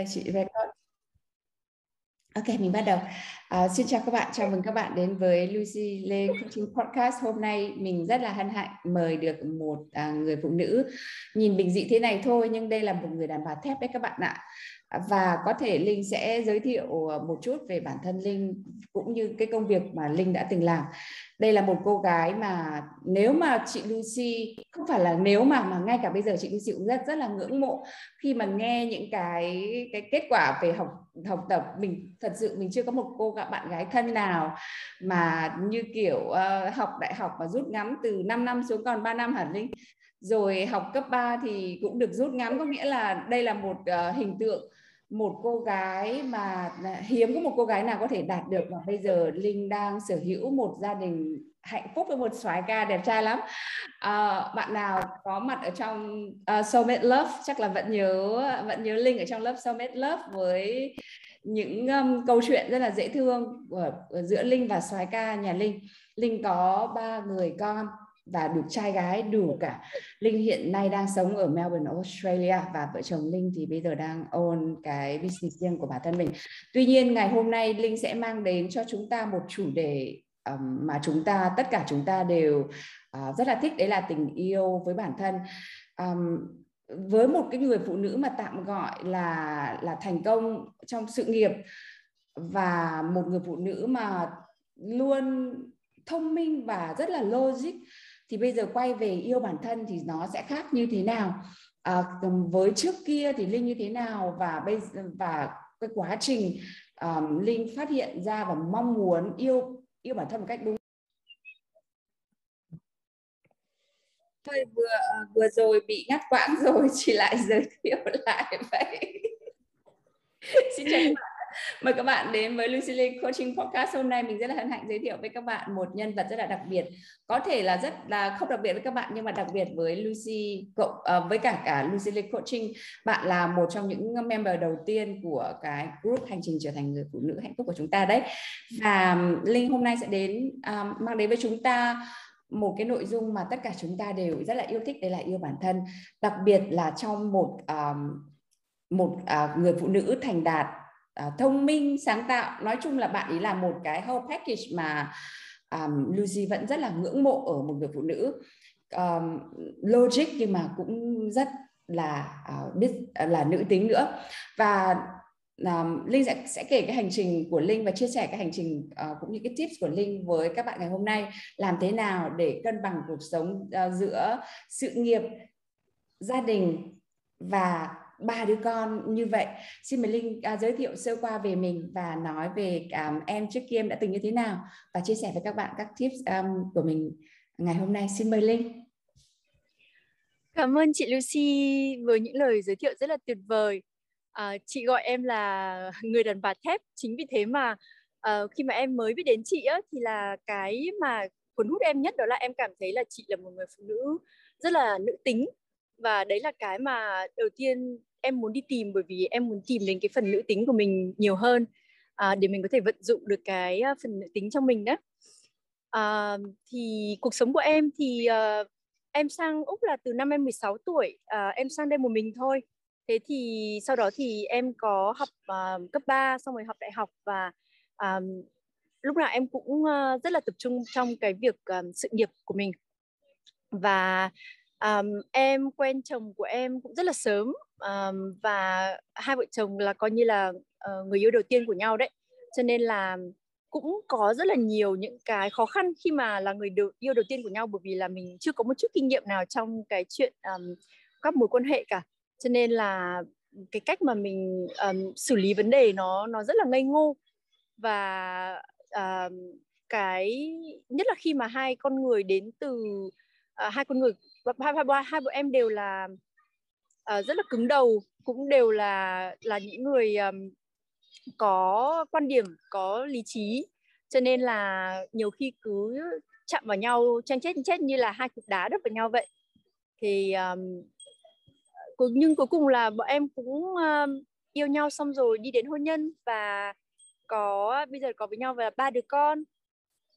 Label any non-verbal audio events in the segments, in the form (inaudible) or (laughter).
Đây chị record Ok, mình bắt đầu. À, xin chào các bạn, chào mừng các bạn đến với Lucy Lê Coaching Podcast. Hôm nay mình rất là hân hạnh mời được một à, người phụ nữ nhìn bình dị thế này thôi, nhưng đây là một người đàn bà thép đấy các bạn ạ. Và có thể Linh sẽ giới thiệu à, một chút về bản thân Linh cũng như cái công việc mà Linh đã từng làm đây là một cô gái mà nếu mà chị Lucy không phải là nếu mà mà ngay cả bây giờ chị Lucy cũng rất rất là ngưỡng mộ khi mà nghe những cái cái kết quả về học học tập. Mình thật sự mình chưa có một cô bạn gái thân nào mà như kiểu uh, học đại học mà rút ngắn từ 5 năm xuống còn 3 năm hẳn Linh? Rồi học cấp 3 thì cũng được rút ngắn có nghĩa là đây là một uh, hình tượng một cô gái mà à, hiếm có một cô gái nào có thể đạt được mà bây giờ Linh đang sở hữu một gia đình hạnh phúc với một soái ca đẹp trai lắm. À, bạn nào có mặt ở trong uh, Soulmate Love? Chắc là vẫn nhớ vẫn nhớ Linh ở trong lớp Soulmate Love với những um, câu chuyện rất là dễ thương của, của giữa Linh và soái ca nhà Linh. Linh có ba người con và được trai gái đủ cả. Linh hiện nay đang sống ở Melbourne, Australia và vợ chồng Linh thì bây giờ đang own cái business riêng của bản thân mình. Tuy nhiên ngày hôm nay Linh sẽ mang đến cho chúng ta một chủ đề um, mà chúng ta tất cả chúng ta đều uh, rất là thích đấy là tình yêu với bản thân. Um, với một cái người phụ nữ mà tạm gọi là là thành công trong sự nghiệp và một người phụ nữ mà luôn thông minh và rất là logic thì bây giờ quay về yêu bản thân thì nó sẽ khác như thế nào? À, với trước kia thì linh như thế nào? Và bây và cái quá trình um, linh phát hiện ra và mong muốn yêu yêu bản thân một cách đúng. Thôi vừa ờ, vừa rồi bị ngắt quãng rồi (laughs) chỉ lại giới thiệu lại vậy. (laughs) Xin chào (laughs) Mời các bạn đến với Lucy Lee Coaching Podcast. Hôm nay mình rất là hân hạnh giới thiệu với các bạn một nhân vật rất là đặc biệt. Có thể là rất là không đặc biệt với các bạn nhưng mà đặc biệt với Lucy cộng uh, với cả cả Lucy Lee Coaching. Bạn là một trong những member đầu tiên của cái group hành trình trở thành người phụ nữ hạnh phúc của chúng ta đấy. Và Linh hôm nay sẽ đến uh, mang đến với chúng ta một cái nội dung mà tất cả chúng ta đều rất là yêu thích đấy là yêu bản thân đặc biệt là trong một um, một uh, người phụ nữ thành đạt uh, thông minh sáng tạo. Nói chung là bạn ấy là một cái whole package mà um, Lucy vẫn rất là ngưỡng mộ ở một người phụ nữ. Um, logic nhưng mà cũng rất là uh, biết à, là nữ tính nữa. Và um, Linh sẽ, sẽ kể cái hành trình của Linh và chia sẻ cái hành trình uh, cũng như cái tips của Linh với các bạn ngày hôm nay. Làm thế nào để cân bằng cuộc sống uh, giữa sự nghiệp gia đình và ba đứa con như vậy. Xin mời linh uh, giới thiệu sơ qua về mình và nói về um, em trước kia em đã từng như thế nào và chia sẻ với các bạn các tips um, của mình ngày hôm nay. Xin mời linh. Cảm ơn chị Lucy với những lời giới thiệu rất là tuyệt vời. À, chị gọi em là người đàn bà thép. Chính vì thế mà uh, khi mà em mới biết đến chị á, thì là cái mà cuốn hút em nhất đó là em cảm thấy là chị là một người phụ nữ rất là nữ tính. Và đấy là cái mà đầu tiên em muốn đi tìm bởi vì em muốn tìm đến cái phần nữ tính của mình nhiều hơn à, để mình có thể vận dụng được cái à, phần nữ tính trong mình đó. À, thì cuộc sống của em thì à, em sang úc là từ năm em 16 tuổi à, em sang đây một mình thôi. Thế thì sau đó thì em có học à, cấp 3 xong rồi học đại học và à, lúc nào em cũng à, rất là tập trung trong cái việc à, sự nghiệp của mình. Và um, em quen chồng của em cũng rất là sớm um, và hai vợ chồng là coi như là uh, người yêu đầu tiên của nhau đấy. Cho nên là cũng có rất là nhiều những cái khó khăn khi mà là người đầu, yêu đầu tiên của nhau bởi vì là mình chưa có một chút kinh nghiệm nào trong cái chuyện um, các mối quan hệ cả. Cho nên là cái cách mà mình um, xử lý vấn đề nó nó rất là ngây ngô. Và um, cái nhất là khi mà hai con người đến từ uh, hai con người hai, hai, hai, hai bọn em đều là uh, rất là cứng đầu cũng đều là là những người um, có quan điểm có lý trí. Cho nên là nhiều khi cứ chạm vào nhau tranh chết chết như là hai cục đá đập vào nhau vậy. Thì um, nhưng cuối cùng là bọn em cũng um, yêu nhau xong rồi đi đến hôn nhân và có bây giờ có với nhau và ba đứa con.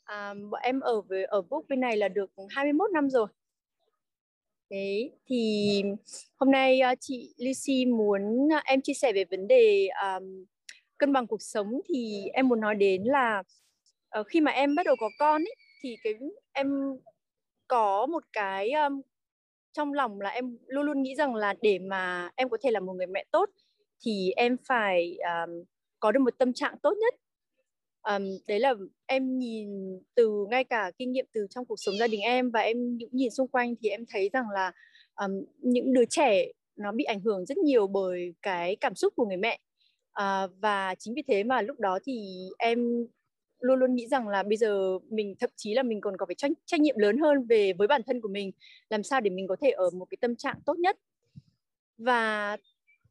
Um, bọn em ở với ở Book bên này là được 21 năm rồi thế thì hôm nay uh, chị Lucy muốn uh, em chia sẻ về vấn đề um, cân bằng cuộc sống. Thì em muốn nói đến là uh, khi mà em bắt đầu có con ấy, thì cái em có một cái um, trong lòng là em luôn luôn nghĩ rằng là để mà em có thể là một người mẹ tốt thì em phải um, có được một tâm trạng tốt nhất um, đấy là em nhìn từ ngay cả kinh nghiệm từ trong cuộc sống gia đình em và em những nhìn xung quanh thì em thấy rằng là um, những đứa trẻ nó bị ảnh hưởng rất nhiều bởi cái cảm xúc của người mẹ. Uh, và chính vì thế mà lúc đó thì em luôn luôn nghĩ rằng là bây giờ mình thậm chí là mình còn có phải trách, trách nhiệm lớn hơn về với bản thân của mình làm sao để mình có thể ở một cái tâm trạng tốt nhất. Và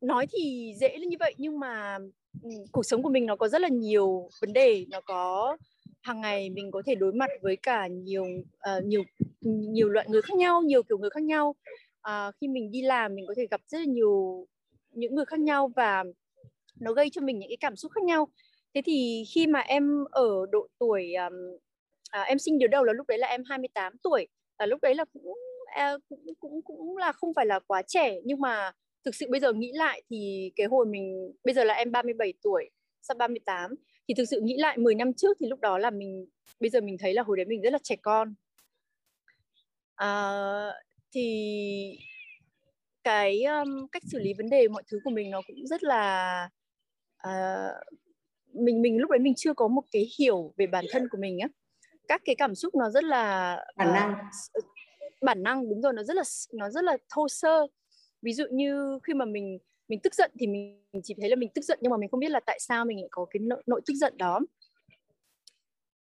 nói thì dễ như vậy nhưng mà cuộc sống của mình nó có rất là nhiều vấn đề nó có hàng ngày mình có thể đối mặt với cả nhiều uh, nhiều nhiều loại người khác nhau nhiều kiểu người khác nhau. Uh, khi mình đi làm mình có thể gặp rất là nhiều những người khác nhau và nó gây cho mình những cái cảm xúc khác nhau. Thế thì khi mà em ở độ tuổi um, à, em sinh đứa đầu là lúc đấy là em 28 tuổi. Là lúc đấy là cũng à, cũng cũng cũng là không phải là quá trẻ nhưng mà thực sự bây giờ nghĩ lại thì cái hồi mình bây giờ là em 37 tuổi sắp 38 thì thực sự nghĩ lại 10 năm trước thì lúc đó là mình bây giờ mình thấy là hồi đấy mình rất là trẻ con. À, thì cái um, cách xử lý vấn đề mọi thứ của mình nó cũng rất là uh, mình mình lúc đấy mình chưa có một cái hiểu về bản thân của mình á. Các cái cảm xúc nó rất là bản năng. uh, bản năng đúng rồi nó rất là nó rất là thô sơ ví dụ như khi mà mình mình tức giận thì mình chỉ thấy là mình tức giận nhưng mà mình không biết là tại sao mình lại có cái nội, nội tức giận đó.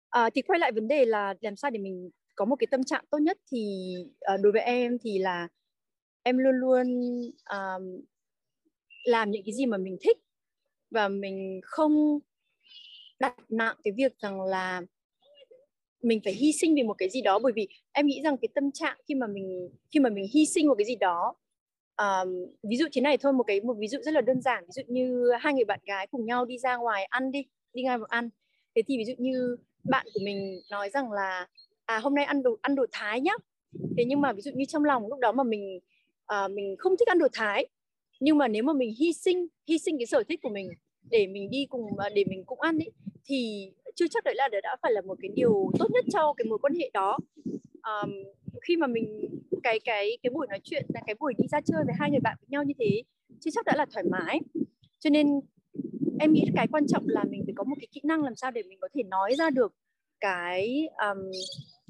À, thì quay lại vấn đề là làm sao để mình có một cái tâm trạng tốt nhất thì uh, đối với em thì là em luôn luôn uh, làm những cái gì mà mình thích và mình không đặt nặng cái việc rằng là mình phải hy sinh vì một cái gì đó. Bởi vì em nghĩ rằng cái tâm trạng khi mà mình khi mà mình hy sinh một cái gì đó um, ví dụ thế này thôi một cái một ví dụ rất là đơn giản. Ví dụ như hai người bạn gái cùng nhau đi ra ngoài ăn đi đi ra ngoài ăn. Thế thì ví dụ như bạn của mình nói rằng là à hôm nay ăn đồ ăn đồ thái nhá. Thế nhưng mà ví dụ như trong lòng lúc đó mà mình uh, mình không thích ăn đồ thái nhưng mà nếu mà mình hy sinh hy sinh cái sở thích của mình để mình đi cùng ờ, để mình cũng ăn ấy thì chưa chắc đấy là đã phải là một cái điều tốt nhất cho cái mối quan hệ đó. Um, khi mà mình cái cái cái buổi nói chuyện là cái buổi đi ra chơi với hai người bạn với nhau như thế chưa chắc đã là thoải mái. Cho nên em nghĩ cái quan trọng là mình phải có một cái kỹ năng làm sao để mình có thể nói ra được cái um,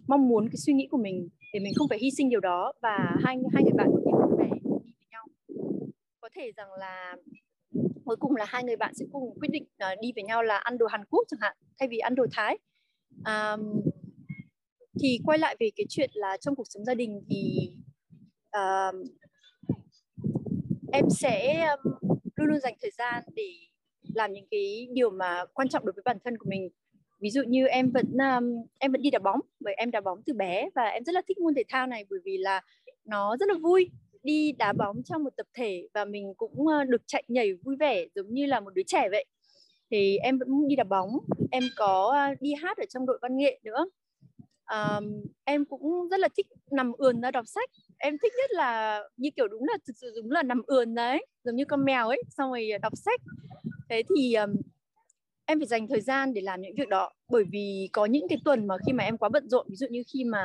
mong muốn cái suy nghĩ của mình để mình không phải hy sinh điều đó và hai hai người bạn có thể vui vẻ đi với nhau. Có thể rằng là cuối cùng là hai người bạn sẽ cùng quyết định uh, đi với nhau là ăn đồ Hàn Quốc chẳng hạn thay vì ăn đồ Thái. Um, thì quay lại về cái chuyện là trong cuộc sống gia đình thì uh, em sẽ um, luôn luôn dành thời gian để làm những cái điều mà quan trọng đối với bản thân của mình. Ví dụ như em vẫn um, em vẫn đi đá bóng bởi em đá bóng từ bé và em rất là thích môn thể thao này bởi vì là nó rất là vui. Đi đá bóng trong một tập thể và mình cũng uh, được chạy nhảy vui vẻ giống như là một đứa trẻ vậy. Thì em vẫn đi đá bóng em có uh, đi hát ở trong đội văn nghệ nữa um, em cũng rất là thích nằm ườn ra đọc sách. Em thích nhất là như kiểu đúng là thực sự đúng là nằm ườn đấy giống như con mèo ấy xong rồi ờ, đọc sách. Thế thì um, em phải dành thời gian để làm những việc đó bởi vì có những cái tuần mà khi mà em quá bận rộn ví dụ như khi mà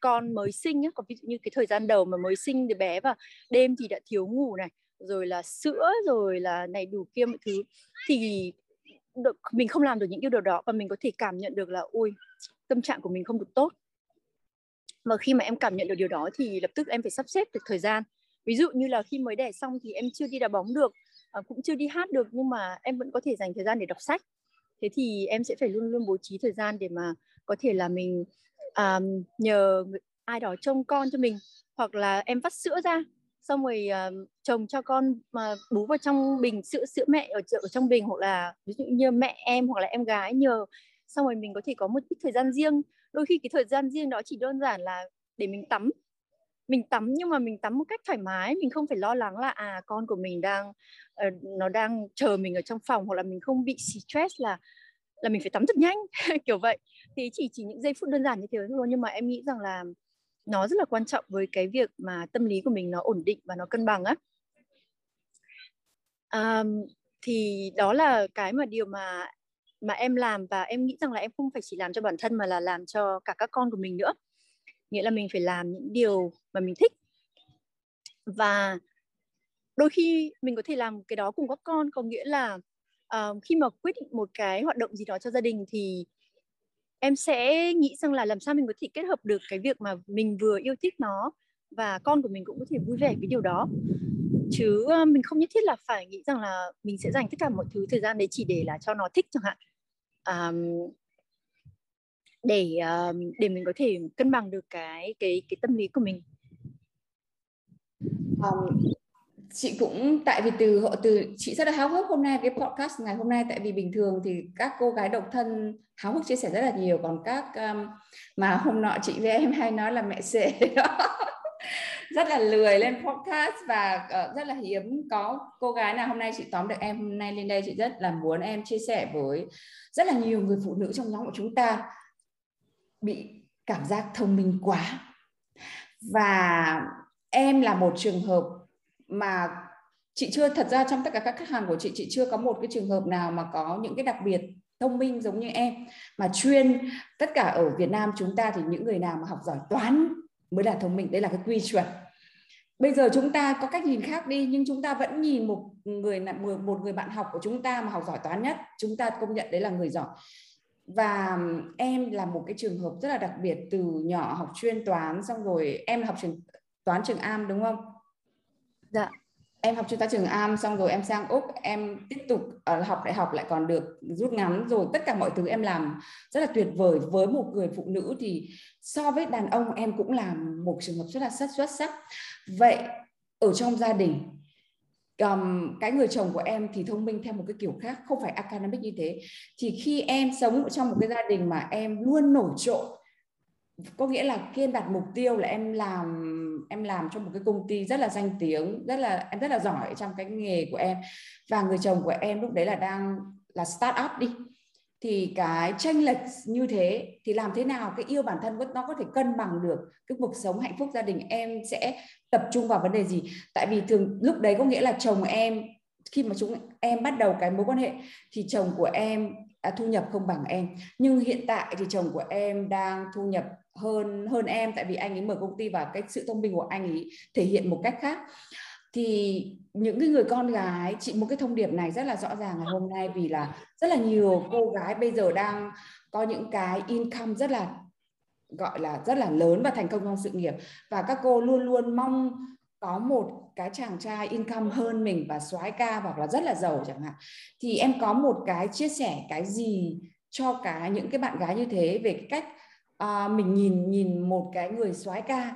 con mới sinh á, còn ví dụ như cái thời gian đầu mà mới sinh đứa bé và đêm thì đã thiếu ngủ này rồi là sữa rồi là này đủ kia mọi thứ thì mình không làm được những điều đó và mình có thể cảm nhận được là ui tâm trạng của mình không được tốt. Mà khi mà em cảm nhận được điều đó thì lập tức em phải sắp xếp được thời gian. Ví dụ như là khi mới đẻ xong thì em chưa đi đá bóng được à, cũng chưa đi hát được nhưng mà em vẫn có thể dành thời gian để đọc sách. Thế thì em sẽ phải luôn luôn bố trí thời gian để mà có thể là mình um, nhờ ai đó trông con cho mình hoặc là em vắt sữa ra xong rồi uh, chồng cho con mà bú vào trong bình sữa sữa mẹ ở, ở trong bình hoặc là ví dụ như mẹ em hoặc là em gái nhờ. Xong rồi mình có thể có một ít thời gian riêng. Đôi khi cái thời gian riêng đó chỉ đơn giản là để mình tắm. Mình tắm nhưng mà mình tắm một cách thoải mái mình không phải lo lắng là à con của mình đang uh, nó đang chờ mình ở trong phòng hoặc là mình không bị stress là là mình phải tắm thật nhanh (laughs) kiểu vậy. Thì chỉ chỉ những giây phút đơn giản như thế thôi. Nhưng mà em nghĩ rằng là nó rất là quan trọng với cái việc mà tâm lý của mình nó ổn định và nó cân bằng á. À, thì đó là cái mà điều mà mà em làm và em nghĩ rằng là em không phải chỉ làm cho bản thân mà là làm cho cả các con của mình nữa. Nghĩa là mình phải làm những điều mà mình thích. Và đôi khi mình có thể làm cái đó cùng các con có nghĩa là uh, khi mà quyết định một cái hoạt động gì đó cho gia đình thì em sẽ nghĩ rằng là làm sao mình có thể kết hợp được cái việc mà mình vừa yêu thích nó và con của mình cũng có thể vui vẻ với điều đó. Chứ ờ, mình không nhất thiết là phải nghĩ rằng là mình sẽ dành tất cả mọi thứ thời gian đấy chỉ để là cho nó thích chẳng hạn. Um, để um, để mình có thể cân bằng được cái cái cái tâm lý của mình. Um, chị cũng tại vì từ họ từ chị rất là háo hức hôm nay cái podcast ngày hôm nay. Tại vì bình thường thì các cô gái độc thân háo hức chia sẻ rất là nhiều. Còn các um, mà hôm nọ chị với em hay nói là mẹ xệ đó. (laughs) Rất là lười lên podcast và uh, rất là hiếm có cô gái nào hôm nay chị tóm được em hôm nay lên đây. Chị rất là muốn em chia sẻ với rất là nhiều người phụ nữ trong nhóm của chúng ta. Bị cảm giác thông minh quá. Và em là một trường hợp mà chị chưa, thật ra trong tất cả các khách hàng của chị chị chưa có một cái trường hợp nào mà có những cái đặc biệt thông minh giống như em. Mà chuyên tất cả ở Việt Nam chúng ta thì những người nào mà học giỏi toán mới là thông minh. Đấy là cái quy chuẩn. Bây giờ chúng ta có cách nhìn khác đi, nhưng chúng ta vẫn nhìn một người một người bạn học của chúng ta mà học giỏi toán nhất. Chúng ta công nhận đấy là người giỏi. Và em là một cái trường hợp rất là đặc biệt từ nhỏ học chuyên toán, xong rồi em học trường, toán trường Am đúng không? Dạ. Em học chuyên gia trường Am xong rồi em sang úc em tiếp tục uh, học đại học lại còn được rút ngắn rồi. Tất cả mọi thứ em làm rất là tuyệt vời. Với một người phụ nữ thì so với đàn ông em cũng là một trường hợp rất là rất xuất sắc. Vậy ở trong gia đình um, cái người chồng của em thì thông minh theo một cái kiểu khác không phải academic như thế. Thì khi em sống trong một cái gia đình mà em luôn nổi trội có nghĩa là kiên đặt mục tiêu là em làm em làm cho một cái công ty rất là danh tiếng, rất là, em rất là giỏi trong cái nghề của em. Và người chồng của em lúc đấy là đang là start up đi. Thì cái tranh lệch như thế thì làm thế nào cái yêu bản thân nó có thể cân bằng được cái cuộc sống hạnh phúc gia đình em sẽ tập trung vào vấn đề gì? Tại vì thường lúc đấy có nghĩa là chồng em, khi mà chúng em bắt đầu cái mối quan hệ thì chồng của em thu nhập không bằng em. Nhưng hiện tại thì chồng của em đang thu nhập hơn hơn em, tại vì anh ấy mở công ty và cái sự thông minh của anh ấy thể hiện một cách khác. Thì những cái người con gái, chị, một cái thông điệp này rất là rõ ràng ngày hôm nay vì là rất là nhiều cô gái bây giờ đang có những cái income rất là, gọi là rất là lớn và thành công trong sự nghiệp. Và các cô luôn luôn mong có một cái chàng trai income hơn mình và soái ca hoặc là rất là giàu chẳng hạn. Thì em có một cái chia sẻ cái gì cho cả những cái bạn gái như thế về cái cách à, mình nhìn nhìn một cái người soái ca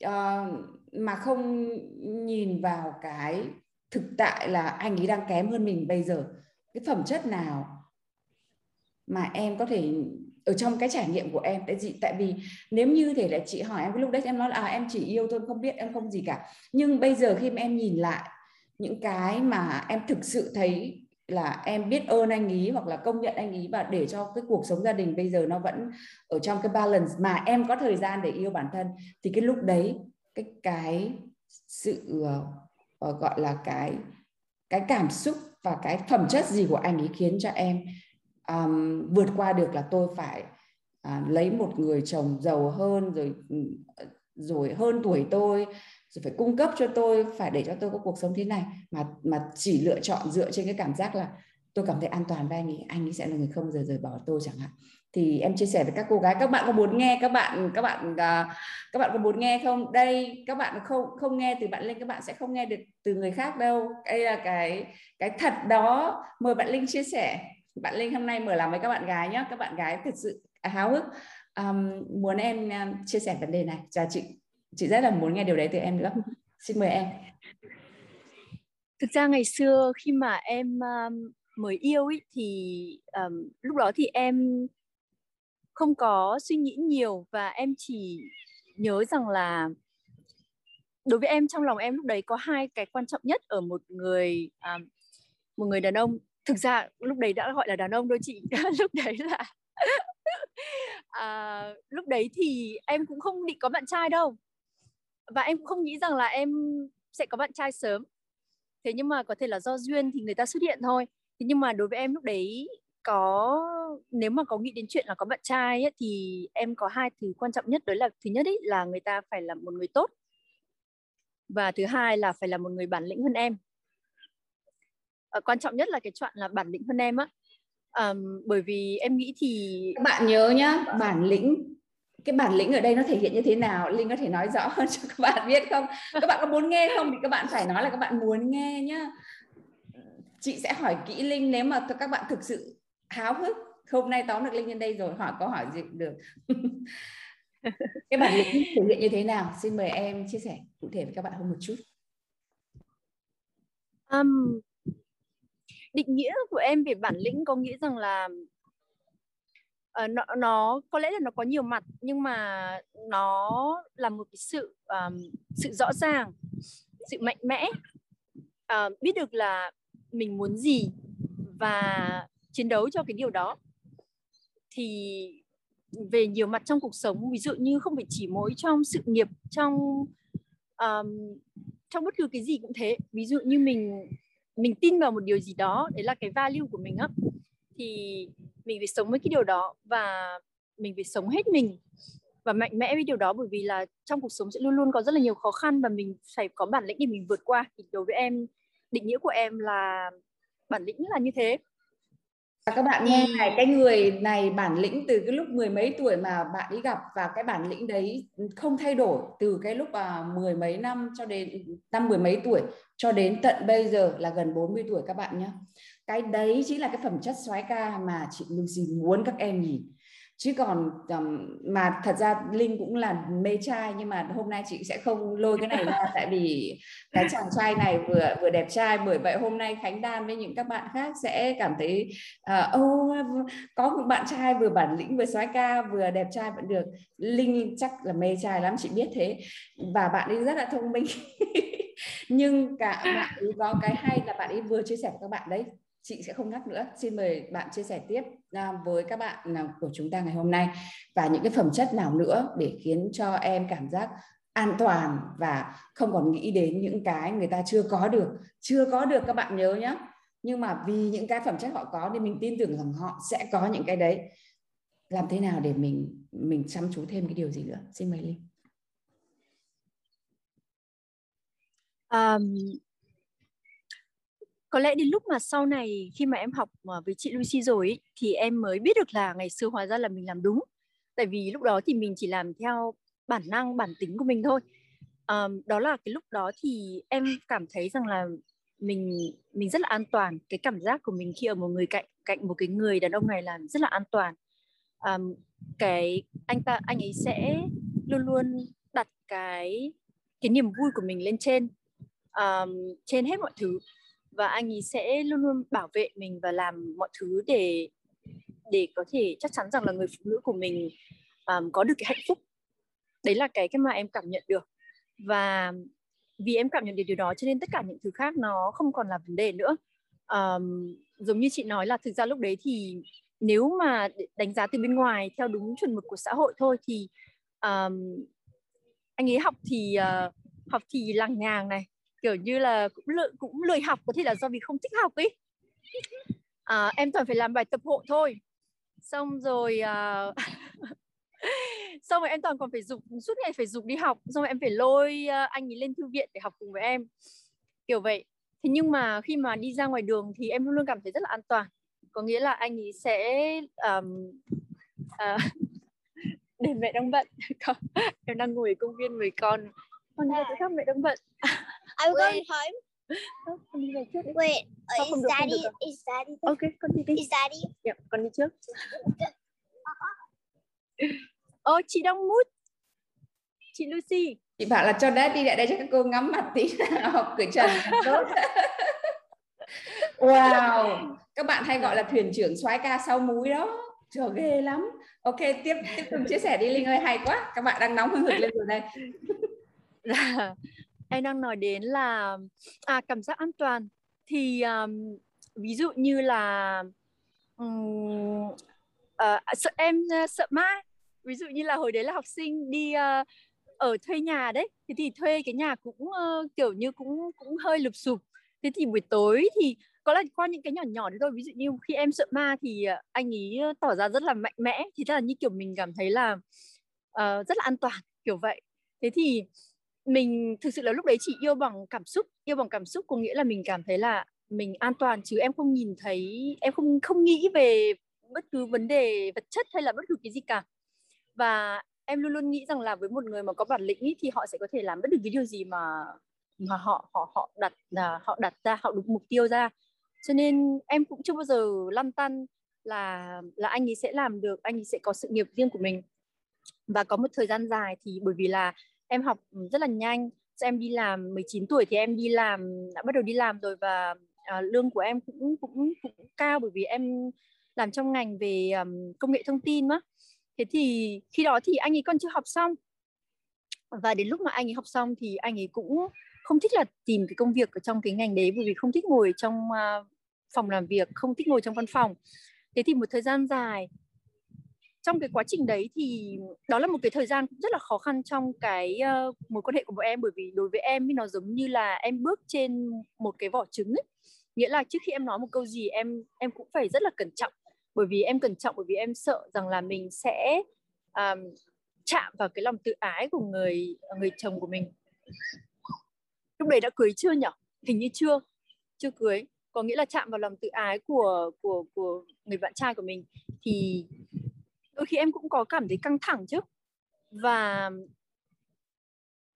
à, mà không nhìn vào cái thực tại là anh ấy đang kém hơn mình. Bây giờ cái phẩm chất nào mà em có thể ở trong cái trải nghiệm của em tại vì tại vì nếu như thể là chị hỏi em cái lúc đấy em nói là à, em chỉ yêu thôi không biết em không gì cả. Nhưng bây giờ khi mà em nhìn lại những cái mà em thực sự thấy là em biết ơn anh ý hoặc là công nhận anh ý và để cho cái cuộc sống gia đình bây giờ nó vẫn ở trong cái balance mà em có thời gian để yêu bản thân thì cái lúc đấy cái cái sự uh, gọi là cái cái cảm xúc và cái phẩm chất gì của anh ấy khiến cho em um, vượt qua được là tôi phải uh, lấy một người chồng giàu hơn rồi ừ, ờ, rồi hơn tuổi tôi rồi phải cung cấp cho tôi phải để cho tôi có cuộc sống thế này. Mà mà chỉ lựa chọn dựa trên cái cảm giác là tôi cảm thấy an toàn với anh ấy anh ấy sẽ là người không rời rời bỏ tôi chẳng hạn. Thì em chia sẻ với các cô gái các bạn có muốn nghe các bạn các bạn à, các bạn có muốn nghe không? Đây các bạn không không nghe từ bạn linh các bạn sẽ không nghe được từ người khác đâu. Đây là cái cái thật đó. Mời bạn linh chia sẻ. Bạn linh hôm nay mở làm với các bạn gái nhé các bạn gái thật sự háo hức. Um, muốn em à, chia sẻ vấn đề này. Chào chị chị rất là muốn nghe điều đấy từ em nữa xin mời em. Thực ra ngày xưa khi mà em um, mới yêu ý, thì um, lúc đó thì em không có suy nghĩ nhiều và em chỉ nhớ rằng là đối với em trong lòng em lúc đấy có hai cái quan trọng nhất ở một người um, một người đàn ông. Thực ra lúc đấy đã gọi là đàn ông đôi chị. (laughs) Lúc đấy là (laughs) à, lúc đấy thì em cũng không định có bạn trai đâu và em cũng không nghĩ rằng là em sẽ có bạn trai sớm. Thế nhưng mà có thể là do duyên thì người ta xuất hiện thôi. Thế nhưng mà đối với em lúc đấy có nếu mà có nghĩ đến chuyện là có bạn trai ấy, thì em có hai thứ quan trọng nhất. Đó là thứ nhất ấy, là người ta phải là một người tốt. Và thứ hai là phải là một người bản lĩnh hơn em. À, quan trọng nhất là cái chọn là bản lĩnh hơn em á. À, bởi vì em nghĩ thì các bạn nhớ nhá bản lĩnh cái bản lĩnh ở đây nó thể hiện như thế nào? Linh có thể nói rõ hơn cho các bạn biết không? (laughs) Các bạn có muốn nghe không? Thì các bạn phải nói là các bạn muốn nghe nhá. Chị sẽ hỏi kỹ linh nếu mà các bạn thực sự háo hức. Hôm nay tóm được linh lên đây rồi hỏi câu hỏi gì được. (laughs) Cái bản lĩnh thể hiện như thế nào? Xin mời em chia sẻ cụ thể với các bạn hơn một chút. Um, định nghĩa của em về bản lĩnh có nghĩa rằng là uh, nó nó có lẽ là nó có nhiều mặt nhưng mà nó là một cái sự um, sự rõ ràng sự mạnh mẽ. Uh, biết được là mình muốn gì và chiến đấu cho cái điều đó. Thì về nhiều mặt trong cuộc sống ví dụ như không phải chỉ mỗi trong sự nghiệp trong um, trong bất cứ cái gì cũng thế. Ví dụ như mình mình tin vào một điều gì đó đấy là cái value của mình á thì mình phải sống với cái điều đó và mình phải sống hết mình và mạnh mẽ với điều đó bởi vì là trong cuộc sống sẽ luôn luôn có rất là nhiều khó khăn và mình phải có bản lĩnh để mình vượt qua. Thì đối với em định nghĩa của em là bản lĩnh là như thế. Và các bạn nghe này cái người này bản lĩnh từ cái lúc mười mấy tuổi mà bạn ấy gặp và cái bản lĩnh đấy không thay đổi từ cái lúc à, mười mấy năm cho đến năm mười mấy tuổi cho đến tận bây giờ là gần 40 tuổi các bạn nhé cái đấy chính là cái phẩm chất soái ca mà chị Lucy muốn các em nhìn. Chứ còn um, mà thật ra linh cũng là mê trai nhưng mà hôm nay chị sẽ không lôi cái này ra (laughs) tại vì cái chàng trai này vừa vừa đẹp trai bởi vậy hôm nay khánh đan với những các bạn khác sẽ cảm thấy uh, ô oh, có một bạn trai vừa bản lĩnh vừa soái ca vừa đẹp trai vẫn được. Linh chắc là mê trai lắm chị biết thế. Và bạn ấy rất là thông minh. (laughs) Nhưng cả bạn ấy có cái hay là bạn ấy vừa chia sẻ với các bạn đấy chị sẽ không ngắt nữa. Xin mời bạn chia sẻ tiếp à, với các bạn à, của chúng ta ngày hôm nay và những cái phẩm chất nào nữa để khiến cho em cảm giác an toàn và không còn nghĩ đến những cái người ta chưa có được. Chưa có được các bạn nhớ nhé nhưng mà vì những cái phẩm chất họ có nên mình tin tưởng rằng họ sẽ có những cái đấy. Làm thế nào để mình mình chăm chú thêm cái điều gì nữa? Xin mời linh. Um, có lẽ đến lúc mà sau này khi mà em học ờ, với chị Lucy rồi ý, thì em mới biết được là ngày xưa hóa ra là mình làm đúng. Tại vì lúc đó thì mình chỉ làm theo bản năng bản tính của mình thôi. À, đó là cái lúc đó thì em cảm thấy rằng là mình mình rất là an toàn. Cái cảm giác của mình khi ở một người cạnh cạnh một cái người đàn ông này là rất là an toàn. À, cái anh ta anh ấy sẽ luôn luôn đặt cái cái niềm vui của mình lên trên. Um, trên hết mọi thứ và anh ấy sẽ luôn luôn bảo vệ mình và làm mọi thứ để để có thể chắc chắn rằng là người phụ nữ của mình um, có được cái hạnh phúc. Đấy là cái cái mà em cảm nhận được. Và vì em cảm nhận được điều đó cho nên tất cả những thứ khác nó không còn là vấn đề nữa. Um, giống như chị nói là thực ra lúc đấy thì nếu mà đánh giá từ bên ngoài theo đúng chuẩn mực của xã hội thôi thì um, anh ấy học thì uh, học thì lằng nhàng này kiểu như là cũng lười, cũng lười học có thể là do vì không thích học ấy. (laughs) À, em toàn phải làm bài tập hộ thôi. Xong rồi uh, (laughs) xong rồi em toàn còn phải dục suốt ngày phải dục đi học. Xong rồi em phải lôi uh, anh ấy lên thư viện để học cùng với em. Kiểu vậy. Thế nhưng mà khi mà đi ra ngoài đường thì em luôn luôn cảm thấy rất là an toàn. Có nghĩa là anh ấy sẽ um, uh, để mẹ đang bận (laughs) em đang ngồi ở công viên với con. Con đi với mẹ đang bận I'm going home. con đi về trước đi. Wait, Không, is được, không daddy? được. Is daddy? Ok, con đi đi. Is daddy? Dạ, con đi trước. Ô, chị đang mút. Chị Lucy. chị bảo là cho daddy lại đây cho các cô ngắm mặt tí học (laughs) cởi trần tốt wow các bạn hay gọi là thuyền trưởng soái ca sau múi đó trời ghê lắm ok tiếp tiếp tục chia sẻ đi linh ơi hay quá các bạn đang nóng hừng hực lên rồi đây là (laughs) (laughs) em đang nói đến là à cảm giác an toàn. Thì um, ví dụ như là um, uh, sợ em uh, sợ ma. Ví dụ như là hồi đấy là học sinh đi uh, ở thuê nhà đấy. Thế thì thuê cái nhà cũng uh, kiểu như cũng cũng hơi lụp sụp. Thế thì buổi tối thì có là qua những cái nhỏ nhỏ đấy thôi. Ví dụ như khi em sợ ma thì ờ, anh ấy tỏ ra rất là mạnh mẽ. Thì tức là như kiểu mình cảm thấy là uh, rất là an toàn kiểu vậy. Thế thì mình thực sự là lúc đấy chỉ yêu bằng cảm xúc yêu bằng cảm xúc có nghĩa là mình cảm thấy là mình an toàn chứ em không nhìn thấy em không không nghĩ về bất cứ vấn đề vật chất hay là bất cứ cái gì cả. Và em luôn luôn nghĩ rằng là với một người mà có bản lĩnh ý, thì họ sẽ có thể làm bất cứ cái điều gì mà mà họ họ họ đặt là họ đặt ra họ đúng mục tiêu ra. Cho nên em cũng chưa bao giờ lăn tăn là là anh ấy sẽ làm được anh ấy sẽ có sự nghiệp riêng của mình. Và có một thời gian dài thì bởi vì là em học rất là nhanh. Em đi làm 19 tuổi thì em đi làm đã bắt đầu đi làm rồi và à, lương của em cũng cũng cũng cao bởi vì em làm trong ngành về um, công nghệ thông tin mà. Thế thì khi đó thì anh ấy còn chưa học xong. Và đến lúc mà anh ấy học xong thì anh ấy cũng không thích là tìm cái công việc ở trong cái ngành đấy bởi vì không thích ngồi trong uh, phòng làm việc không thích ngồi trong văn phòng. Thế thì một thời gian dài trong cái quá trình đấy thì đó là một cái thời gian cũng rất là khó khăn trong cái uh, mối quan hệ của bọn em. Bởi vì đối với em nó giống như là em bước trên một cái vỏ trứng ấy. nghĩa là trước khi em nói một câu gì em em cũng phải rất là cẩn trọng. Bởi vì em cẩn trọng bởi vì em sợ rằng là mình sẽ um, chạm vào cái lòng tự ái của người người chồng của mình. Lúc đấy đã cưới chưa nhỉ hình như chưa chưa cưới. Có nghĩa là chạm vào lòng tự ái của của của người bạn trai của mình. Thì đôi khi em cũng có cảm thấy căng thẳng chứ. Và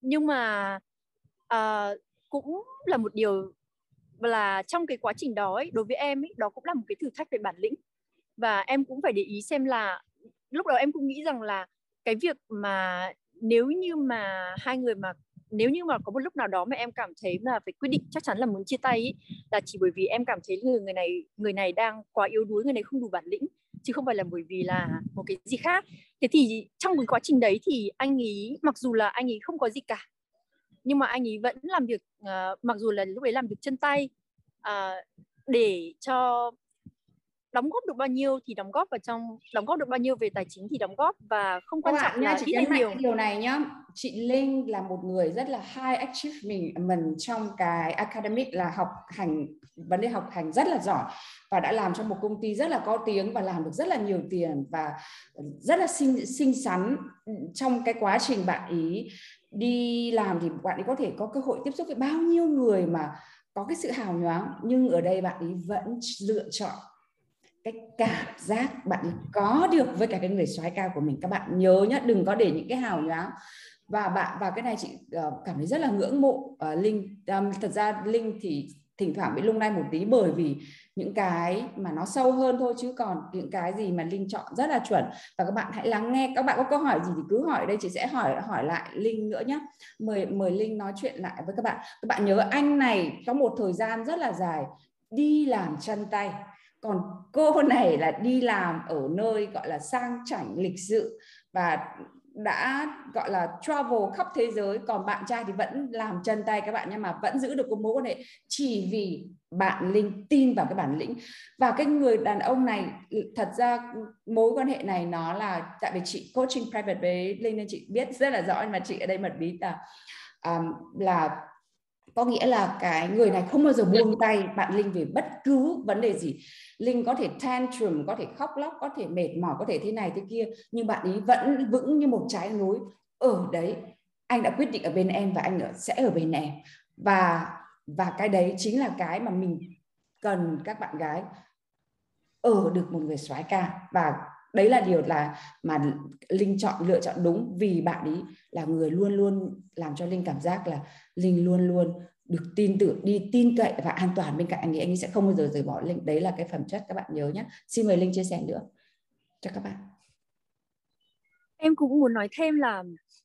nhưng mà uh, cũng là một điều là trong cái quá trình đó ấy, đối với em ấy, đó cũng là một cái thử thách về bản lĩnh. Và em cũng phải để ý xem là lúc đó em cũng nghĩ rằng là cái việc mà nếu như mà hai người mà nếu như mà có một lúc nào đó mà em cảm thấy là phải quyết định chắc chắn là muốn chia tay ý, là chỉ bởi vì em cảm thấy người người này người này đang quá yếu đuối người này không đủ bản lĩnh chứ không phải là bởi vì là một cái gì khác. Thế thì trong cái quá trình đấy thì anh ấy mặc dù là anh ấy không có gì cả nhưng mà anh ấy vẫn làm việc uh, mặc dù là lúc ấy làm việc chân tay uh, để cho đóng góp được bao nhiêu thì đóng góp vào trong đóng góp được bao nhiêu về tài chính thì đóng góp và không quan trọng nha chị nhấn nhiều. điều này nhá. Chị Linh là một người rất là high achievement trong cái academic là học hành vấn đề học hành rất là giỏi và đã làm cho một công ty rất là có tiếng và làm được rất là nhiều tiền và rất là xinh xinh xắn trong cái quá trình bạn ý đi làm thì bạn ấy có thể có cơ hội tiếp xúc với bao nhiêu người mà có cái sự hào nhoáng. Nhưng ở đây bạn ấy vẫn lựa chọn cái cảm giác bạn có được với cả cái người soái cao của mình. Các bạn nhớ nhá đừng có để những cái hào nhoáng. Và bạn và cái này chị uh, cảm thấy rất là ngưỡng mộ. Uh, linh um, thật ra linh thì thỉnh thoảng bị lung lay một tí bởi vì những cái mà nó sâu hơn thôi chứ còn những cái gì mà linh chọn rất là chuẩn. Và các bạn hãy lắng nghe. Các bạn có câu hỏi gì thì cứ hỏi đây. Chị sẽ hỏi hỏi lại linh nữa nhé mời mời linh nói chuyện lại với các bạn. Các bạn nhớ anh này có một thời gian rất là dài đi làm chân tay còn cô này là đi làm ở nơi gọi là sang chảnh lịch sự và đã gọi là travel khắp thế giới. Còn bạn trai thì vẫn làm chân tay các bạn nhưng mà vẫn giữ được cái mối quan hệ chỉ vì bạn linh tin vào cái bản lĩnh. Và cái người đàn ông này thật ra mối quan hệ này nó là tại vì chị coaching private với linh nên chị biết rất là rõ nhưng mà chị ở đây mật bí là um, là có nghĩa là cái người này không bao giờ buông tay bạn linh về bất cứ vấn đề gì. Linh có thể tantrum có thể khóc lóc có thể mệt mỏi có thể thế này thế kia nhưng bạn ấy vẫn vững như một trái núi. Ở đấy anh đã quyết định ở bên em và anh sẽ ở bên em. Và và cái đấy chính là cái mà mình cần các bạn gái ở được một người soái ca. Và đấy là điều là mà linh chọn lựa chọn đúng vì bạn ấy là người luôn luôn làm cho linh cảm giác là linh luôn luôn được tin tưởng đi tin cậy và an toàn bên cạnh. Anh ấy anh ấy sẽ không bao giờ rời bỏ linh. Đấy là cái phẩm chất các bạn nhớ nhé xin mời linh chia sẻ nữa cho các bạn. Em cũng muốn nói thêm là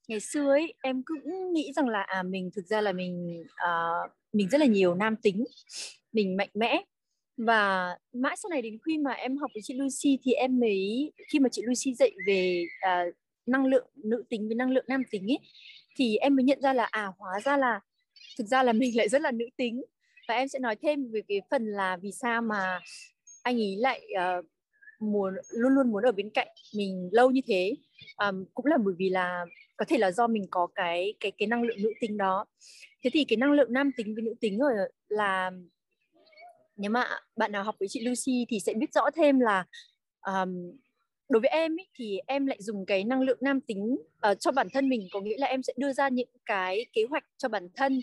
ngày xưa ấy em cũng nghĩ rằng là à mình thực ra là mình uh, mình rất là nhiều nam tính mình mạnh mẽ và mãi sau này đến khi mà em học với chị Lucy thì em mới khi mà chị Lucy dạy về à, năng lượng nữ tính với năng lượng nam tính ấy thì em mới nhận ra là à hóa ra là thực ra là mình lại rất là nữ tính. Và em sẽ nói thêm về cái phần là vì sao mà anh ấy lại uh, muốn luôn luôn muốn ở bên cạnh mình lâu như thế. Um, cũng là bởi vì là có thể là do mình có cái cái cái năng lượng nữ tính đó. Thế thì cái năng lượng nam tính với nữ tính rồi là nếu mà bạn nào học với chị Lucy thì sẽ biết rõ thêm là um, đối với em ý, thì em lại dùng cái năng lượng nam tính uh, cho bản thân mình. Có nghĩa là em sẽ đưa ra những cái kế hoạch cho bản thân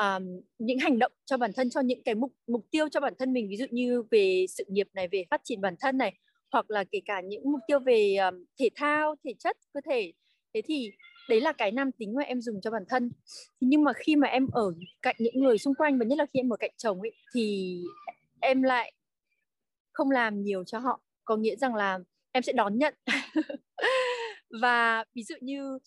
um, những hành động cho bản thân cho những cái mục mục tiêu cho bản thân mình. Ví dụ như về sự nghiệp này về phát triển bản thân này hoặc là kể cả những mục tiêu về um, thể thao thể chất cơ thể. Thế thì đấy là cái nam tính mà em dùng cho bản thân. Nhưng mà khi mà em ở cạnh những người xung quanh và nhất là khi em ở cạnh chồng ấy, thì em lại không làm nhiều cho họ. Có nghĩa rằng là em sẽ đón nhận. (laughs) Và ví dụ như,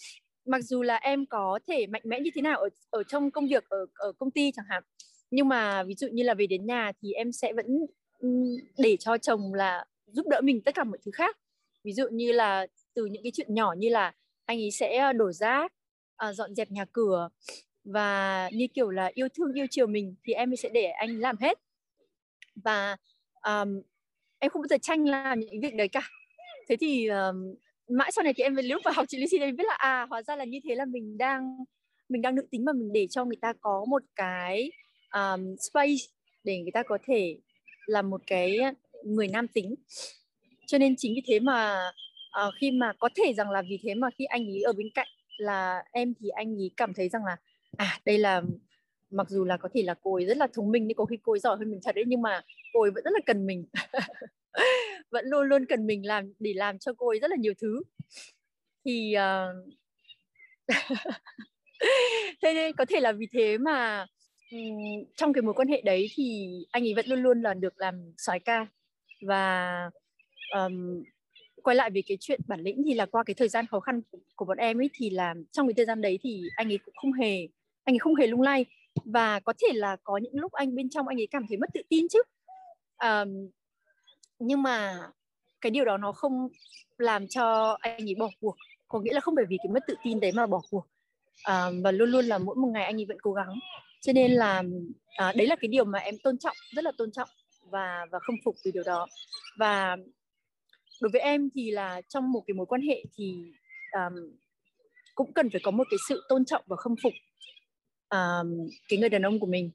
mặc dù là em có thể mạnh mẽ như thế nào ở ở trong công việc ở ở công ty chẳng hạn, nhưng mà ví dụ như là về đến nhà thì em sẽ vẫn ừ, để cho chồng là giúp đỡ mình tất cả mọi thứ khác. Ví dụ như là từ những cái chuyện nhỏ như là anh ấy sẽ ờ, đổ rác à, dọn dẹp nhà cửa. Và như kiểu là yêu thương yêu chiều mình thì em sẽ để anh làm hết. Và um, em không bao giờ tranh làm những việc đấy cả. Thế thì um, mãi sau này thì em lúc vào học chị Lucy em biết là à hóa ra là như thế là mình đang mình đang nữ tính mà mình để cho người ta có một cái um, space để người ta có thể là một cái người nam tính. Cho nên chính vì thế mà uh, khi mà có thể rằng là vì thế mà khi anh ấy ở bên cạnh là em thì anh ấy cảm thấy rằng là à đây là mặc dù là có thể là cô ấy rất là thông minh nhưng có khi cô ấy giỏi hơn mình thật đấy nhưng mà cô ấy vẫn rất là cần mình. (laughs) Vẫn luôn luôn cần mình làm để làm cho cô ấy rất là nhiều thứ. Thì uh... (laughs) thế nên có thể là vì thế mà um, trong cái mối quan hệ đấy thì anh ấy vẫn luôn luôn là được làm soái ca. Và um, quay lại về cái chuyện bản lĩnh thì là qua cái thời gian khó khăn của, của bọn em ấy thì là trong cái thời gian đấy thì anh ấy cũng không hề anh ấy không hề lung lay. Và có thể là có những lúc anh bên trong anh ấy cảm thấy mất tự tin chứ. Um, nhưng mà cái điều đó nó không làm cho anh ấy bỏ cuộc. Có nghĩa là không bởi vì cái mất tự tin đấy mà bỏ cuộc. À, và luôn luôn là mỗi một ngày anh ấy vẫn cố gắng. Cho nên là à, đấy là cái điều mà em tôn trọng rất là tôn trọng và và không phục vì điều đó. Và đối với em thì là trong một cái mối quan hệ thì um, cũng cần phải có một cái sự tôn trọng và khâm phục um, cái người đàn ông của mình.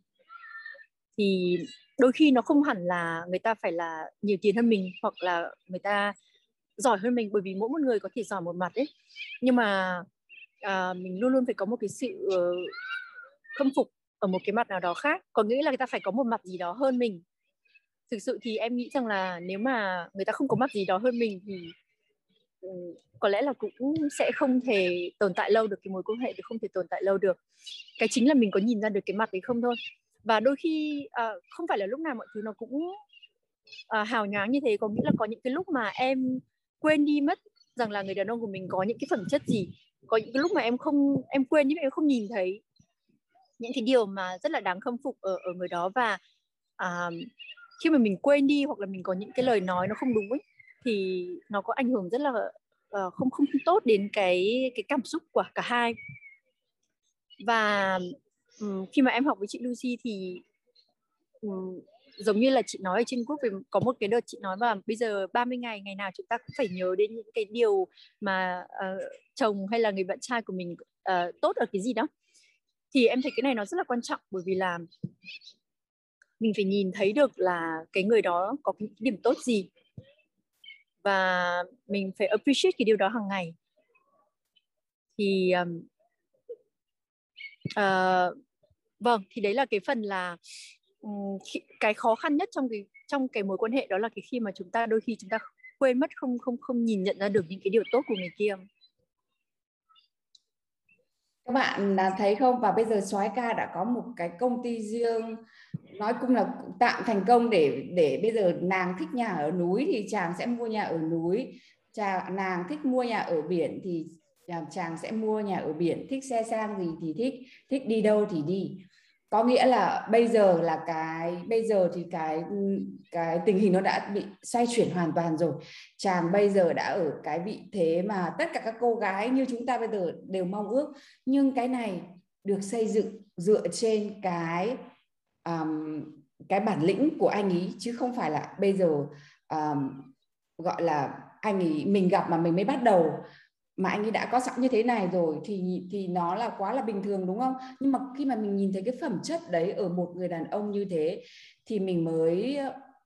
Thì đôi khi nó không hẳn là người ta phải là nhiều tiền hơn mình hoặc là người ta giỏi hơn mình bởi vì mỗi một người có thể giỏi một mặt ấy. Nhưng mà uh, mình luôn luôn phải có một cái sự uh, khâm phục ở một cái mặt nào đó khác. Có nghĩa là người ta phải có một mặt gì đó hơn mình thực sự thì em nghĩ rằng là nếu mà người ta không có mặt gì đó hơn mình thì ừ, có lẽ là cũng sẽ không thể tồn tại lâu được cái mối quan hệ thì không thể tồn tại lâu được. Cái chính là mình có nhìn ra được cái mặt đấy không thôi. Và đôi khi uh, không phải là lúc nào mọi thứ nó cũng uh, hào nhoáng như thế. Có nghĩa là có những cái lúc mà em quên đi mất rằng là người đàn ông của mình có những cái phẩm chất gì. Có những cái lúc mà em không em quên nhưng em không nhìn thấy những cái điều mà rất là đáng khâm phục ở ở người đó. Và à, khi mà mình quên đi hoặc là mình có những cái lời nói nó không đúng ấy thì nó có ảnh hưởng rất là uh, không không tốt đến cái cái cảm xúc của cả hai. Và um, khi mà em học với chị Lucy thì um, giống như là chị nói ở trên group về có một cái đợt chị nói là bây giờ 30 ngày ngày nào chúng ta cũng phải nhớ đến những cái điều mà uh, chồng hay là người bạn trai của mình uh, tốt ở cái gì đó. Thì em thấy cái này nó rất là quan trọng bởi vì là mình phải nhìn thấy được là cái người đó có cái điểm tốt gì. Và mình phải appreciate cái điều đó hàng ngày. Thì um, uh, vâng thì đấy là cái phần là um, cái khó khăn nhất trong cái trong cái mối quan hệ đó là cái khi mà chúng ta đôi khi chúng ta quên mất không không không nhìn nhận ra được những cái điều tốt của người kia. Các bạn thấy không? Và bây giờ soái ca đã có một cái công ty riêng nói cũng là tạm thành công để để bây giờ nàng thích nhà ở núi thì chàng sẽ mua nhà ở núi. Chàng nàng thích mua nhà ở biển thì chàng sẽ mua nhà ở biển. Thích xe sang gì thì thích thích đi đâu thì đi. Có nghĩa là bây giờ là cái, bây giờ thì cái cái tình hình nó đã bị xoay chuyển hoàn toàn rồi. Chàng bây giờ đã ở cái vị thế mà tất cả các cô gái như chúng ta bây giờ đều mong ước. Nhưng cái này được xây dựng dựa trên cái um, cái bản lĩnh của anh ấy chứ không phải là bây giờ um, gọi là anh ấy mình gặp mà mình mới bắt đầu mà anh ấy đã có sẵn như thế này rồi thì thì nó là quá là bình thường đúng không? Nhưng mà khi mà mình nhìn thấy cái phẩm chất đấy ở một người đàn ông như thế thì mình mới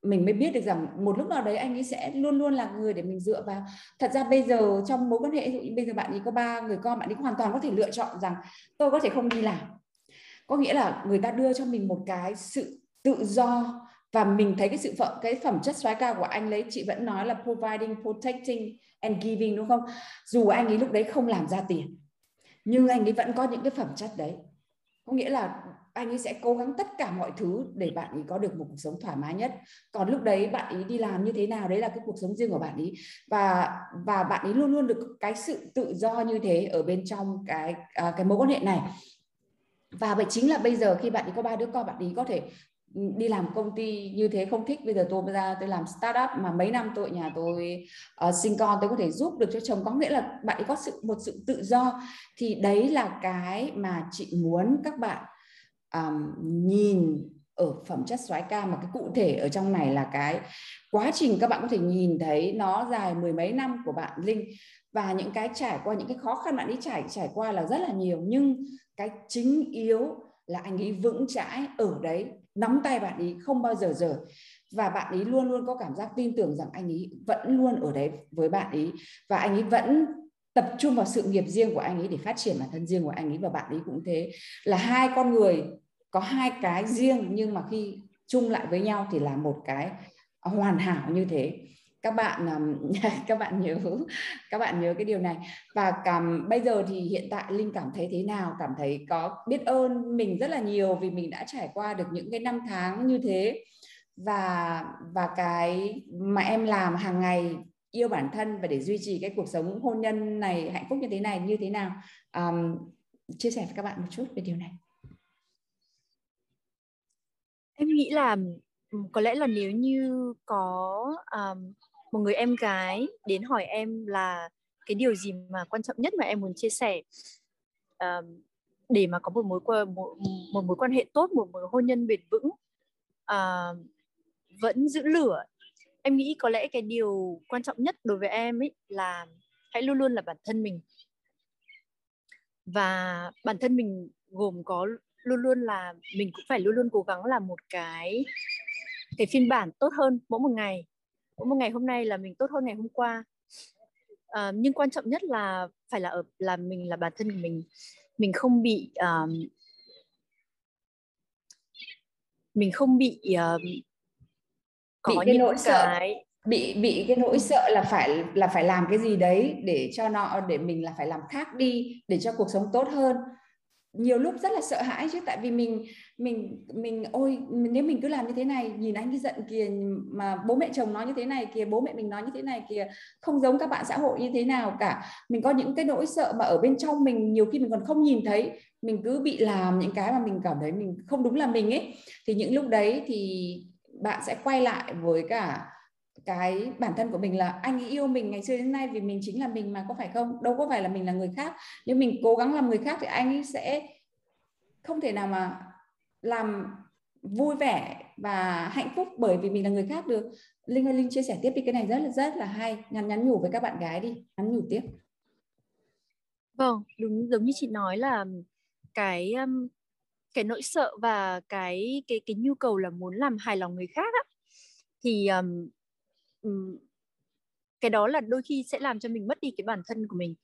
mình mới biết được rằng một lúc nào đấy anh ấy sẽ luôn luôn là người để mình dựa vào. Thật ra bây giờ trong mối quan hệ ví dụ như bây giờ bạn ấy có ba người con bạn ấy hoàn toàn có thể lựa chọn rằng tôi có thể không đi làm có nghĩa là người ta đưa cho mình một cái sự tự do và mình thấy cái sự phẩm cái phẩm chất soái ca của anh lấy chị vẫn nói là providing protecting and giving đúng không? Dù anh ấy lúc đấy không làm ra tiền nhưng anh ấy vẫn có những cái phẩm chất đấy. Có nghĩa là anh ấy sẽ cố gắng tất cả mọi thứ để bạn ấy có được một cuộc sống thoải mái nhất. Còn lúc đấy bạn ấy đi làm như thế nào đấy là cái cuộc sống riêng của bạn ấy. Và và bạn ấy luôn luôn được cái sự tự do như thế ở bên trong cái à, cái mối quan hệ này và vậy chính là bây giờ khi bạn ấy có ba đứa con bạn ấy có thể ừ, đi làm công ty như thế không thích. Bây giờ tôi ra tôi làm startup mà mấy năm tôi nhà tôi uh, sinh con tôi có thể giúp được cho chồng. Có nghĩa là bạn ấy có sự một sự tự do. Thì đấy là cái mà chị muốn các bạn um, nhìn ở phẩm chất soái ca. Mà cái cụ thể ở trong này là cái quá trình các bạn có thể nhìn thấy nó dài mười mấy năm của bạn linh. Và những cái trải qua những cái khó khăn bạn ấy trải trải qua là rất là nhiều. Nhưng cái chính yếu là anh ấy vững chãi ở đấy, nắm tay bạn ấy không bao giờ rời. Và bạn ấy luôn luôn có cảm giác tin tưởng rằng anh ấy vẫn luôn ở đấy với bạn ấy. Và anh ấy vẫn tập trung vào sự nghiệp riêng của anh ấy để phát triển bản thân riêng của anh ấy và bạn ấy cũng thế. Là hai con người có hai cái riêng nhưng mà khi chung lại với nhau thì là một cái hoàn hảo như thế các bạn (laughs) các bạn nhớ các bạn nhớ cái điều này. Và cảm bây giờ thì hiện tại linh cảm thấy thế nào? Cảm thấy có biết ơn mình rất là nhiều vì mình đã trải qua được những cái năm tháng như thế. Và và cái mà em làm hàng ngày yêu bản thân và để duy trì cái cuộc sống hôn nhân này hạnh phúc như thế này như thế nào? Um, chia sẻ với các bạn một chút về điều này. Em nghĩ là có lẽ là nếu như có um, một người em gái đến hỏi em là cái điều gì mà quan trọng nhất mà em muốn chia sẻ? Um, để mà có một mối quan một, một mối quan hệ tốt một mối hôn nhân bền vững uh, vẫn giữ lửa. Em nghĩ có lẽ cái điều quan trọng nhất đối với em ấy là hãy luôn luôn là bản thân mình. Và bản thân mình gồm có luôn luôn là mình cũng phải luôn luôn cố gắng là một cái cái phiên bản tốt hơn mỗi một ngày mỗi một ngày hôm nay là mình tốt hơn ngày hôm qua. À, nhưng quan trọng nhất là phải là ở là mình là bản thân của mình. Mình không bị um, mình không bị um, có bị cái nỗi sợ. cái bị bị cái nỗi sợ là phải là phải làm cái gì đấy để cho nó để mình là phải làm khác đi để cho cuộc sống tốt hơn nhiều lúc rất là sợ hãi chứ. Tại vì mình mình mình, ôi, nếu mình cứ làm như thế này, nhìn anh cái giận kìa mà bố mẹ chồng nói như thế này kìa, bố mẹ mình nói như thế này kìa, không giống các bạn xã hội như thế nào cả. Mình có những cái nỗi sợ mà ở bên trong mình, nhiều khi mình còn không nhìn thấy. Mình cứ bị làm những cái mà mình cảm thấy mình không đúng là mình ấy. Thì những lúc đấy thì bạn sẽ quay lại với cả cái bản thân của mình là anh ấy yêu mình ngày xưa đến nay vì mình chính là mình mà có phải không? Đâu có phải là mình là người khác. Nếu mình cố gắng làm người khác thì anh ấy sẽ không thể nào mà làm vui vẻ và hạnh phúc bởi vì mình là người khác được. Linh ơi linh chia sẻ tiếp đi cái này rất là rất là hay. Nhắn nhắn nhủ với các bạn gái đi. Nhắn nhủ tiếp. Vâng đúng giống như chị nói là cái um, cái nỗi sợ và cái cái cái nhu cầu là muốn làm hài lòng người khác á. Thì um, cái đó là đôi khi sẽ làm cho mình mất đi cái bản thân của mình.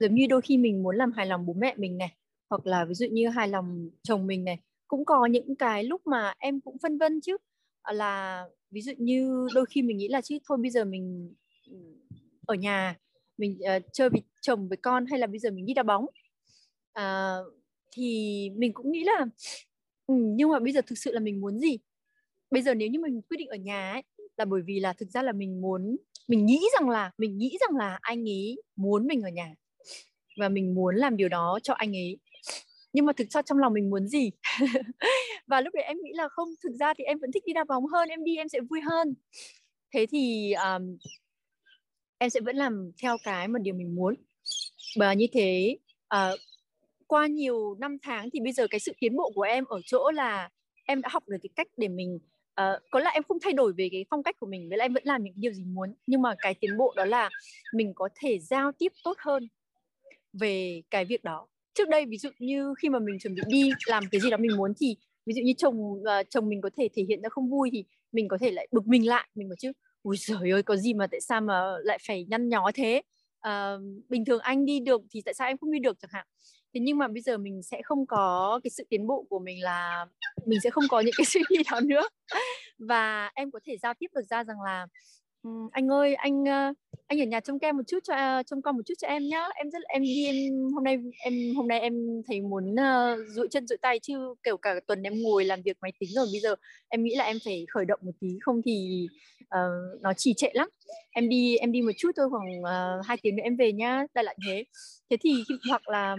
Giống như đôi khi mình muốn làm hài lòng bố mẹ mình này hoặc là ví dụ như hài lòng chồng mình này cũng có những cái lúc mà em cũng phân vân chứ. Ờ, là ví dụ như đôi khi mình nghĩ là chứ thôi bây giờ mình ở nhà mình uh, chơi với chồng với con hay là bây giờ mình đi đá bóng. Uh, thì mình cũng nghĩ là ừ, nhưng mà bây giờ thực sự là mình muốn gì? Bây giờ nếu như mình quyết định ở nhà ấy là bởi vì là thực ra là mình muốn mình nghĩ rằng là mình nghĩ rằng là anh ấy muốn mình ở nhà. Và mình muốn làm điều đó cho anh ấy. Nhưng mà thực ra trong lòng mình muốn gì? (laughs) Và lúc đấy em nghĩ là không thực ra thì em vẫn thích đi đá bóng hơn em đi em sẽ vui hơn. Thế thì um, em sẽ vẫn làm theo cái mà điều mình muốn. Và như thế uh, qua nhiều năm tháng thì bây giờ cái sự tiến bộ của em ở chỗ là em đã học được cái cách để mình uh, có lẽ em không thay đổi về cái phong cách của mình với lại em vẫn làm những điều gì muốn. Nhưng mà cái tiến bộ đó là mình có thể giao tiếp tốt hơn về cái việc đó. Trước đây ví dụ như khi mà mình chuẩn bị đi làm cái gì đó mình muốn thì ví dụ như chồng uh, chồng mình có thể thể hiện ra không vui thì mình có thể lại bực mình lại. Mình bảo chứ ui giời ơi có gì mà tại sao mà lại phải nhăn nhó thế? Uh, bình thường anh đi được thì tại sao em không đi được chẳng hạn? Thế nhưng mà bây giờ mình sẽ không có cái sự tiến bộ của mình là mình sẽ không có những cái (laughs) suy nghĩ đó nữa. Và em có thể giao tiếp được ra rằng là anh ơi anh anh ở nhà trông em một chút cho trông con một chút cho em nhá. Em rất em đi em hôm nay em hôm nay em thấy muốn uh, duỗi chân duỗi tay chứ kiểu cả tuần em ngồi làm việc máy tính rồi bây giờ em nghĩ là em phải khởi động một tí không thì uh, nó trì trệ lắm. Em đi em đi một chút thôi khoảng uh, hai tiếng nữa em về nhá. Đại lại thế. Thế thì hoặc là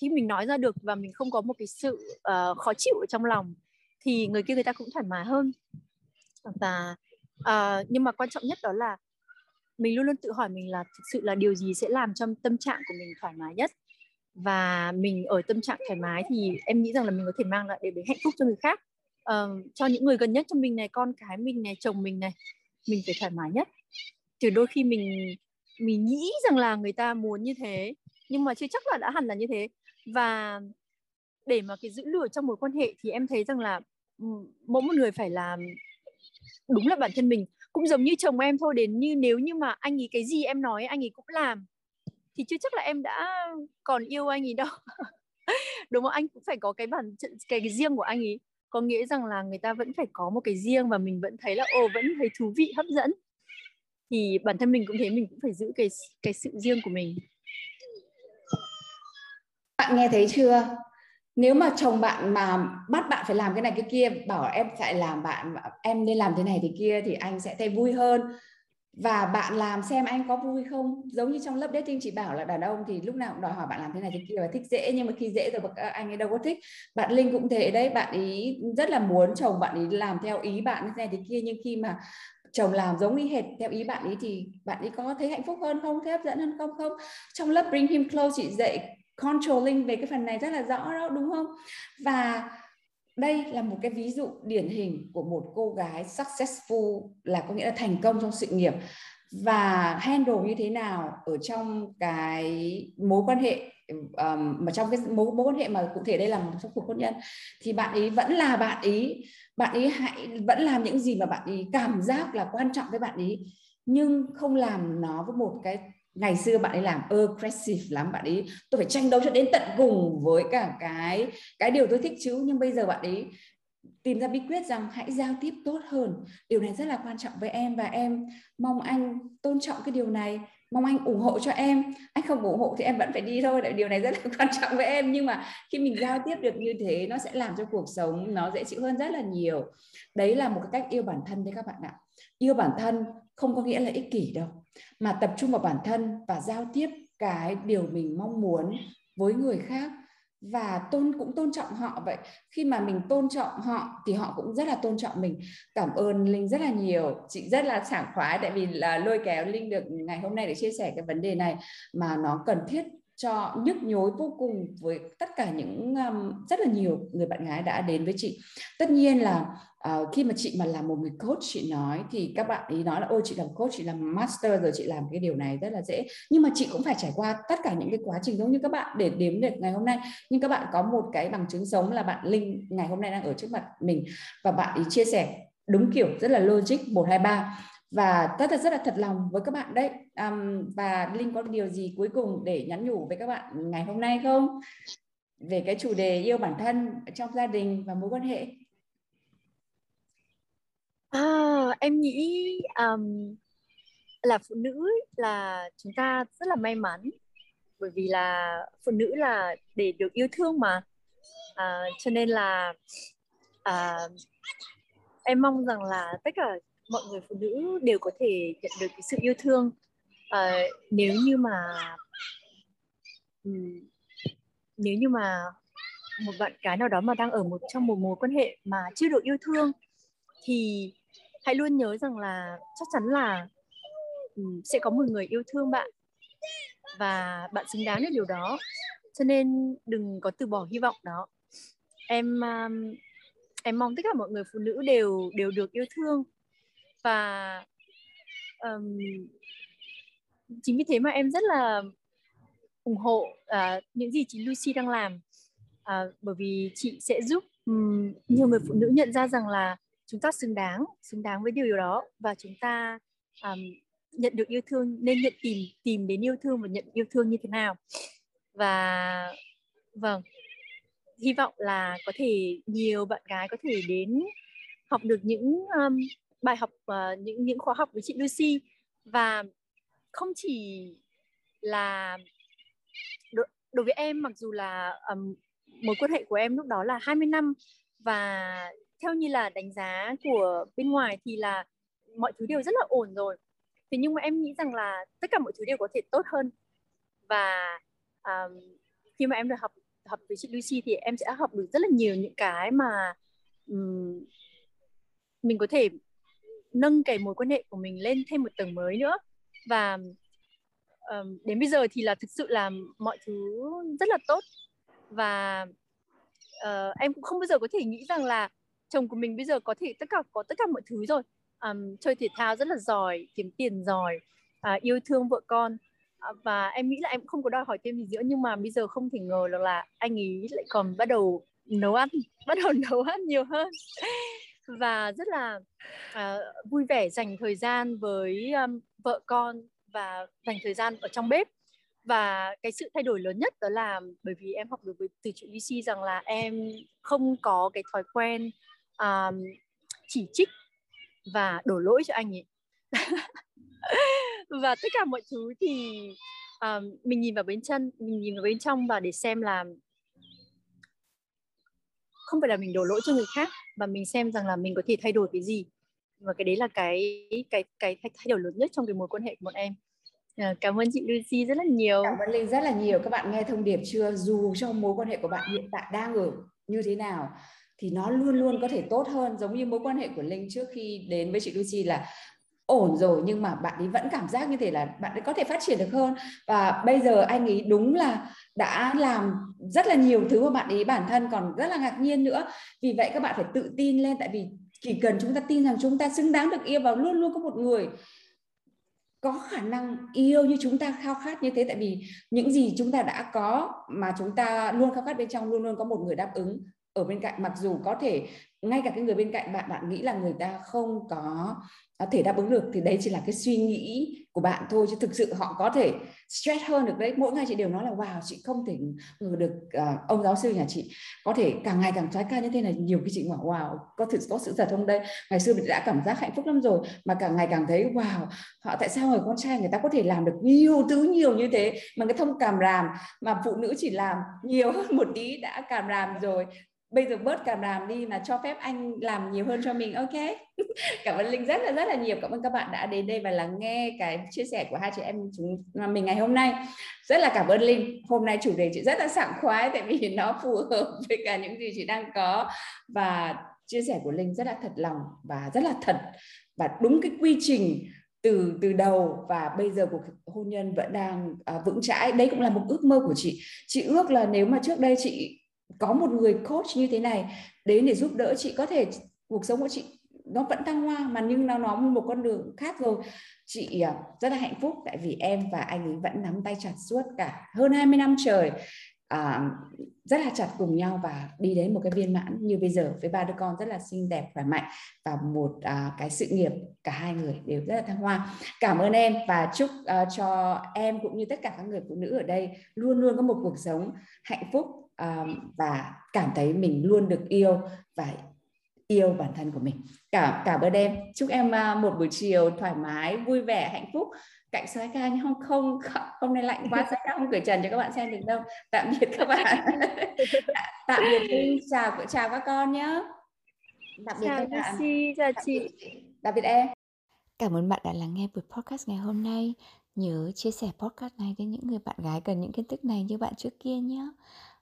khi mình nói ra được và mình không có một cái sự uh, khó chịu ở trong lòng thì người kia người ta cũng thoải mái hơn. Và uh, nhưng mà quan trọng nhất đó là mình luôn luôn tự hỏi mình là thực sự là điều gì sẽ làm cho tâm trạng của mình thoải mái nhất. Và mình ở tâm trạng thoải mái thì em nghĩ rằng là mình có thể mang lại để đến hạnh phúc cho người khác. Uh, cho những người gần nhất cho mình này con cái mình này chồng mình này mình phải thoải mái nhất. Từ đôi khi mình mình nghĩ rằng là người ta muốn như thế nhưng mà chưa chắc là đã hẳn là như thế và để mà cái giữ lửa trong mối quan hệ thì em thấy rằng là ừ, mỗi một người phải làm đúng là bản thân mình. Cũng giống như chồng em thôi đến như nếu như mà anh ấy cái gì em nói anh ấy cũng làm thì chưa chắc là em đã còn yêu anh ấy đâu. (laughs) Đúng không? Anh cũng phải có cái bản cái, cái riêng của anh ấy có nghĩa rằng là người ta vẫn phải có một cái riêng và mình vẫn thấy là ồ vẫn thấy thú vị hấp dẫn. Thì bản thân mình cũng thế mình cũng phải giữ cái cái sự riêng của mình bạn nghe thấy chưa? Nếu mà chồng bạn mà bắt bạn phải làm cái này cái kia, bảo em phải làm bạn, em nên làm thế này thế kia thì anh sẽ thấy vui hơn. Và bạn làm xem anh có vui không? Giống như trong lớp dating chị bảo là đàn ông thì lúc nào cũng đòi hỏi bạn làm thế này thế kia và thích dễ, nhưng mà khi dễ rồi anh ấy đâu có thích. Bạn linh cũng thế đấy, bạn ý rất là muốn chồng bạn ý làm theo ý bạn thế này thế kia, nhưng khi mà chồng làm giống y hệt theo ý bạn ý thì bạn ý có thấy hạnh phúc hơn không? Thấy hấp dẫn hơn không? Không. Trong lớp bring him close chị dạy controlling về cái phần này rất là rõ đó đúng không? Và đây là một cái ví dụ điển hình của một cô gái successful là có nghĩa là thành công trong sự nghiệp. Và handle như thế nào ở trong cái mối quan hệ um, mà trong cái mối mối quan hệ mà cụ thể đây là một trong cuộc hôn nhân thì bạn ấy vẫn là bạn ấy bạn ấy hãy vẫn làm những gì mà bạn ấy cảm giác là quan trọng với bạn ấy nhưng không làm nó với một cái ngày xưa bạn ấy làm aggressive lắm, bạn ấy, tôi phải tranh đấu cho đến tận cùng với cả cái cái điều tôi thích chứ. Nhưng bây giờ bạn ấy tìm ra bí quyết rằng hãy giao tiếp tốt hơn. Điều này rất là quan trọng với em và em mong anh tôn trọng cái điều này, mong anh ủng hộ cho em. Anh không ủng hộ thì em vẫn phải đi thôi. Điều này rất là (laughs) quan trọng với em. Nhưng mà khi mình giao tiếp được như thế, nó sẽ làm cho cuộc sống nó dễ chịu hơn rất là nhiều. Đấy là một cái cách yêu bản thân đấy các bạn ạ. Yêu bản thân không có nghĩa là ích kỷ đâu, mà tập trung vào bản thân và giao tiếp cái điều mình mong muốn với người khác. Và tôn, cũng tôn trọng họ vậy. Khi mà mình tôn trọng họ thì họ cũng rất là tôn trọng mình. Cảm ơn linh rất là nhiều. Chị rất là sảng khoái, tại vì là lôi kéo linh được ngày hôm nay để chia sẻ cái vấn đề này mà nó cần thiết cho nhức nhối vô cùng với tất cả những um, rất là nhiều người bạn gái đã đến với chị. Tất nhiên là uh, khi mà chị mà làm một người coach chị nói thì các bạn ý nói là ôi chị làm coach chị làm master rồi chị làm cái điều này rất là dễ. Nhưng mà chị cũng phải trải qua tất cả những cái quá trình giống như các bạn để đếm được ngày hôm nay. Nhưng các bạn có một cái bằng chứng sống là bạn linh ngày hôm nay đang ở trước mặt mình. Và bạn ý chia sẻ đúng kiểu rất là logic một hai ba và rất là rất là thật lòng với các bạn đấy. Um, và linh có điều gì cuối cùng để nhắn nhủ với các bạn ngày hôm nay không? Về cái chủ đề yêu bản thân trong gia đình và mối quan hệ. À, em nghĩ um, là phụ nữ là chúng ta rất là may mắn. Bởi vì là phụ nữ là để được yêu thương mà. À, cho nên là à, em mong rằng là tất cả mọi người phụ nữ đều có thể nhận được cái sự yêu thương. Uh, nếu như mà um, nếu như mà một bạn gái nào đó mà đang ở một trong một mối quan hệ mà chưa được yêu thương thì hãy luôn nhớ rằng là chắc chắn là um, sẽ có một người yêu thương bạn và bạn xứng đáng với điều đó. Cho nên đừng có từ bỏ hy vọng đó. Em um, em mong tất cả mọi người phụ nữ đều đều được yêu thương và um, chính vì thế mà em rất là ủng hộ uh, những gì chị Lucy đang làm. Uh, bởi vì chị sẽ giúp um, nhiều người phụ nữ nhận ra rằng là chúng ta xứng đáng xứng đáng với điều đó và chúng ta um, nhận được yêu thương nên nhận tìm tìm đến yêu thương và nhận yêu thương như thế nào. Và vâng hy vọng là có thể nhiều bạn gái có thể đến học được những um, bài học uh, những những khóa học với chị Lucy. Và không chỉ là đối, đối với em mặc dù là um, mối quan hệ của em lúc đó là 20 năm và theo như là đánh giá của bên ngoài thì là mọi thứ đều rất là ổn rồi. Thế nhưng mà em nghĩ rằng là tất cả mọi thứ đều có thể tốt hơn. Và um, khi mà em được học học với chị Lucy thì em sẽ học được rất là nhiều những cái mà um, mình có thể nâng cái mối quan hệ của mình lên thêm một tầng mới nữa. Và um, đến bây giờ thì là thực sự là mọi thứ rất là tốt. Và uh, em cũng không bao giờ có thể nghĩ rằng là chồng của mình bây giờ có thể tất cả có tất cả mọi thứ rồi. Um, chơi thể thao rất là giỏi kiếm tiền giỏi uh, yêu thương vợ con. Uh, và em nghĩ là em cũng không có đòi hỏi thêm gì nữa. Nhưng mà bây giờ không thể ngờ được là anh ấy lại còn bắt đầu nấu ăn (laughs) bắt đầu nấu ăn nhiều hơn và rất là uh, vui vẻ dành thời gian với um, vợ con và dành thời gian ở trong bếp. Và cái sự thay đổi lớn nhất đó là bởi vì em học được từ chị Lucy rằng là em không có cái thói quen um, chỉ trích và đổ lỗi cho anh ấy. (laughs) Và tất cả mọi thứ thì um, mình nhìn vào bên chân mình nhìn vào bên trong và để xem là không phải là mình đổ lỗi cho người khác mà mình xem rằng là mình có thể thay đổi cái gì. Và cái đấy là cái cái cái thay đổi lớn nhất trong cái mối quan hệ của bọn em. À, cảm ơn chị Lucy rất là nhiều. Cảm ơn Linh rất là nhiều. Các bạn nghe thông điệp chưa? Dù trong mối quan hệ của bạn hiện tại đang ở như thế nào thì nó luôn luôn có thể tốt hơn. Giống như mối quan hệ của Linh trước khi đến với chị Lucy là ổn rồi nhưng mà bạn ấy vẫn cảm giác như thế là bạn ấy có thể phát triển được hơn. Và bây giờ anh ấy đúng là đã làm rất là nhiều thứ mà bạn ý bản thân còn rất là ngạc nhiên nữa. Vì vậy các bạn phải tự tin lên, tại vì chỉ cần chúng ta tin rằng chúng ta xứng đáng được yêu và luôn luôn có một người có khả năng yêu như chúng ta, khao khát như thế. Tại vì những gì chúng ta đã có mà chúng ta luôn khao khát bên trong, luôn luôn có một người đáp ứng ở bên cạnh. Mặc dù có thể ngay cả cái người bên cạnh bạn bạn nghĩ là người ta không có thể đáp ứng được, thì đấy chỉ là cái suy nghĩ của bạn thôi chứ thực sự họ có thể stress hơn được đấy. Mỗi ngày chị đều nói là wow chị không thể ngờ được uh, ông giáo sư nhà chị có thể càng ngày càng trái ca như thế này. Nhiều khi chị bảo wow có thực có sự thật không đây? Ngày xưa mình đã cảm giác hạnh phúc lắm rồi mà càng ngày càng thấy wow họ tại sao người con trai người ta có thể làm được nhiều thứ nhiều như thế? Mà cái thông cảm làm mà phụ nữ chỉ làm nhiều hơn một tí đã cảm làm rồi bây giờ bớt cảm làm đi mà cho phép anh làm nhiều hơn cho mình ok? (laughs) Cảm ơn linh rất là rất là nhiều. Cảm ơn các bạn đã đến đây và lắng nghe cái chia sẻ của hai chị em chúng mình ngày hôm nay. Rất là cảm ơn linh. Hôm nay chủ đề chị rất là sảng khoái tại vì (laughs) nó phù hợp với cả những gì chị đang có. Và chia sẻ của linh rất là thật lòng và rất là thật. Và đúng cái quy trình từ từ đầu và bây giờ cuộc hôn nhân vẫn đang à, vững chãi. Đấy cũng là một ước mơ của chị. Chị ước là nếu mà trước đây chị có một người coach như thế này đến để giúp đỡ chị có thể cuộc sống của chị nó vẫn thăng hoa mà nhưng nó nó một con đường khác rồi. Chị à, rất là hạnh phúc tại vì em và anh ấy vẫn nắm tay chặt suốt cả hơn 20 năm trời. À, rất là chặt cùng nhau và đi đến một cái viên mãn như bây giờ với ba đứa con rất là xinh đẹp khỏe mạnh và một à, cái sự nghiệp cả hai người đều rất là thăng hoa. Cảm ơn em và chúc à, cho em cũng như tất cả các người phụ nữ ở đây luôn luôn có một cuộc sống hạnh phúc và cảm thấy mình luôn được yêu và yêu bản thân của mình. Cảm cảm ơn em chúc em uh, một buổi chiều thoải mái vui vẻ hạnh phúc. Cạnh xoái ca nhưng không không hôm nay lạnh quá xoái ca không cởi trần cho các bạn xem được đâu. Tạm biệt các bạn. (laughs) Tạm biệt đi chào chào các con nhé. Tạm biệt chào các bạn. Chào chị. Tạm biệt. Em. Cảm ơn bạn đã lắng nghe buổi podcast ngày hôm nay. Nhớ chia sẻ podcast này đến những người bạn gái cần những kiến thức này như bạn trước kia nhé.